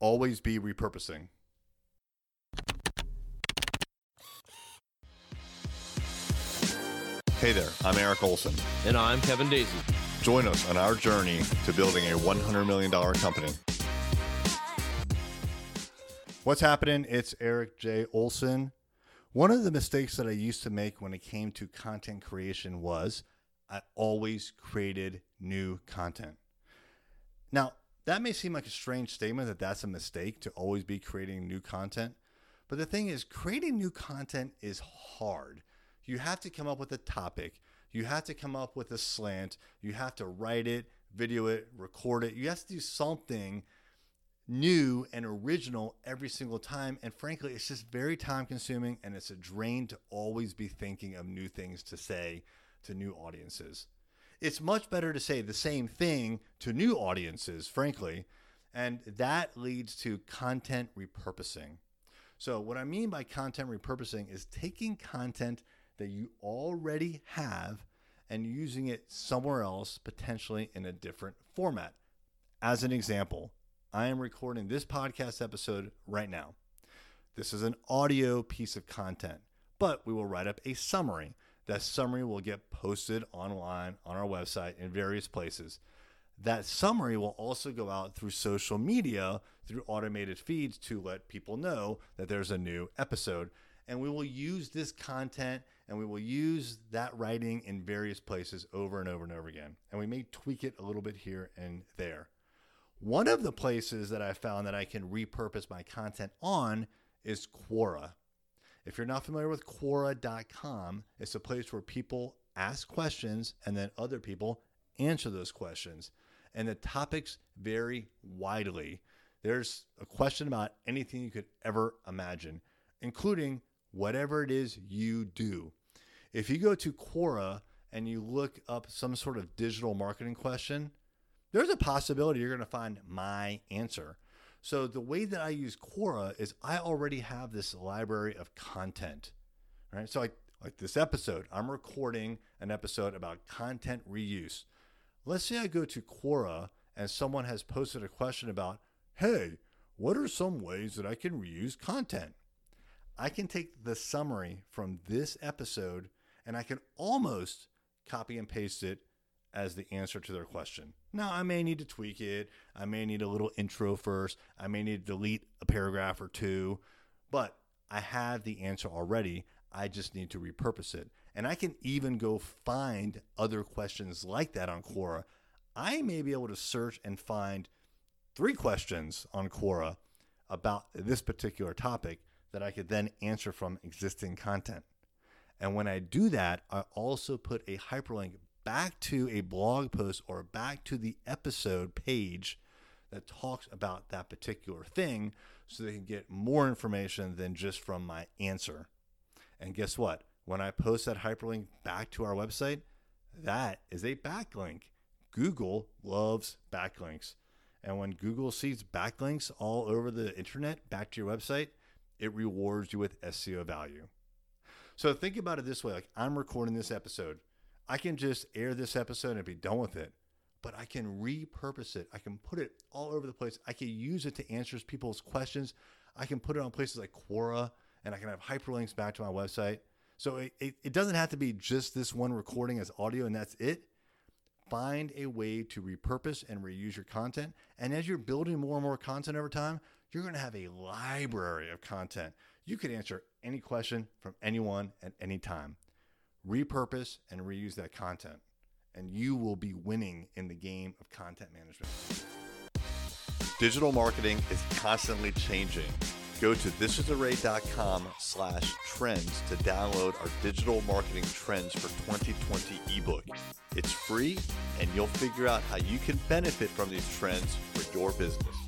always be repurposing. Hey there, I'm Eric Olson. And I'm Kevin Daisy. Join us on our journey to building a $100 million company. What's happening? It's Eric J. Olson. One of the mistakes that I used to make when it came to content creation was I always created new content. Now, that may seem like a strange statement that that's a mistake to always be creating new content. But the thing is, creating new content is hard you have to come up with a topic. You have to come up with a slant. You have to write it, video it, record it. You have to do something new and original every single time. And frankly, it's just very time consuming and it's a drain to always be thinking of new things to say to new audiences. It's much better to say the same thing to new audiences, frankly, and that leads to content repurposing. So, what I mean by content repurposing is taking content that you already have and using it somewhere else, potentially in a different format. As an example, I am recording this podcast episode right now. This is an audio piece of content, but we will write up a summary. That summary will get posted online on our website in various places. That summary will also go out through social media, through automated feeds to let people know that there's a new episode. And we will use this content and we will use that writing in various places over and over and over again. And we may tweak it a little bit here and there. One of the places that I found that I can repurpose my content on is Quora. If you're not familiar with Quora.com, it's a place where people ask questions and then other people answer those questions. And the topics vary widely. There's a question about anything you could ever imagine, including whatever it is you do. If you go to Quora and you look up some sort of digital marketing question, there's a possibility you're going to find my answer. So the way that I use Quora is I already have this library of content, right? So like this episode, I'm recording an episode about content reuse. Let's say I go to Quora and someone has posted a question about, hey, what are some ways that I can reuse content? I can take the summary from this episode and I can almost copy and paste it as the answer to their question. Now, I may need to tweak it. I may need a little intro first. I may need to delete a paragraph or two, but I have the answer already. I just need to repurpose it. And I can even go find other questions like that on Quora. I may be able to search and find three questions on Quora about this particular topic that I could then answer from existing content. And when I do that, I also put a hyperlink back to a blog post or back to the episode page that talks about that particular thing so they can get more information than just from my answer. And guess what? When I post that hyperlink back to our website, that is a backlink. Google loves backlinks. And when Google sees backlinks all over the internet back to your website, it rewards you with SEO value. So think about it this way like I'm recording this episode. I can just air this episode and be done with it, but I can repurpose it. I can put it all over the place. I can use it to answer people's questions. I can put it on places like Quora and I can have hyperlinks back to my website. So it, it, it doesn't have to be just this one recording as audio and that's it. Find a way to repurpose and reuse your content. And as you're building more and more content over time, you're going to have a library of content. You could answer any question from anyone at any time. Repurpose and reuse that content, and you will be winning in the game of content management. Digital marketing is constantly changing. Go to thisisarray.com slash trends to download our digital marketing trends for 2020 ebook. It's free and you'll figure out how you can benefit from these trends for your business.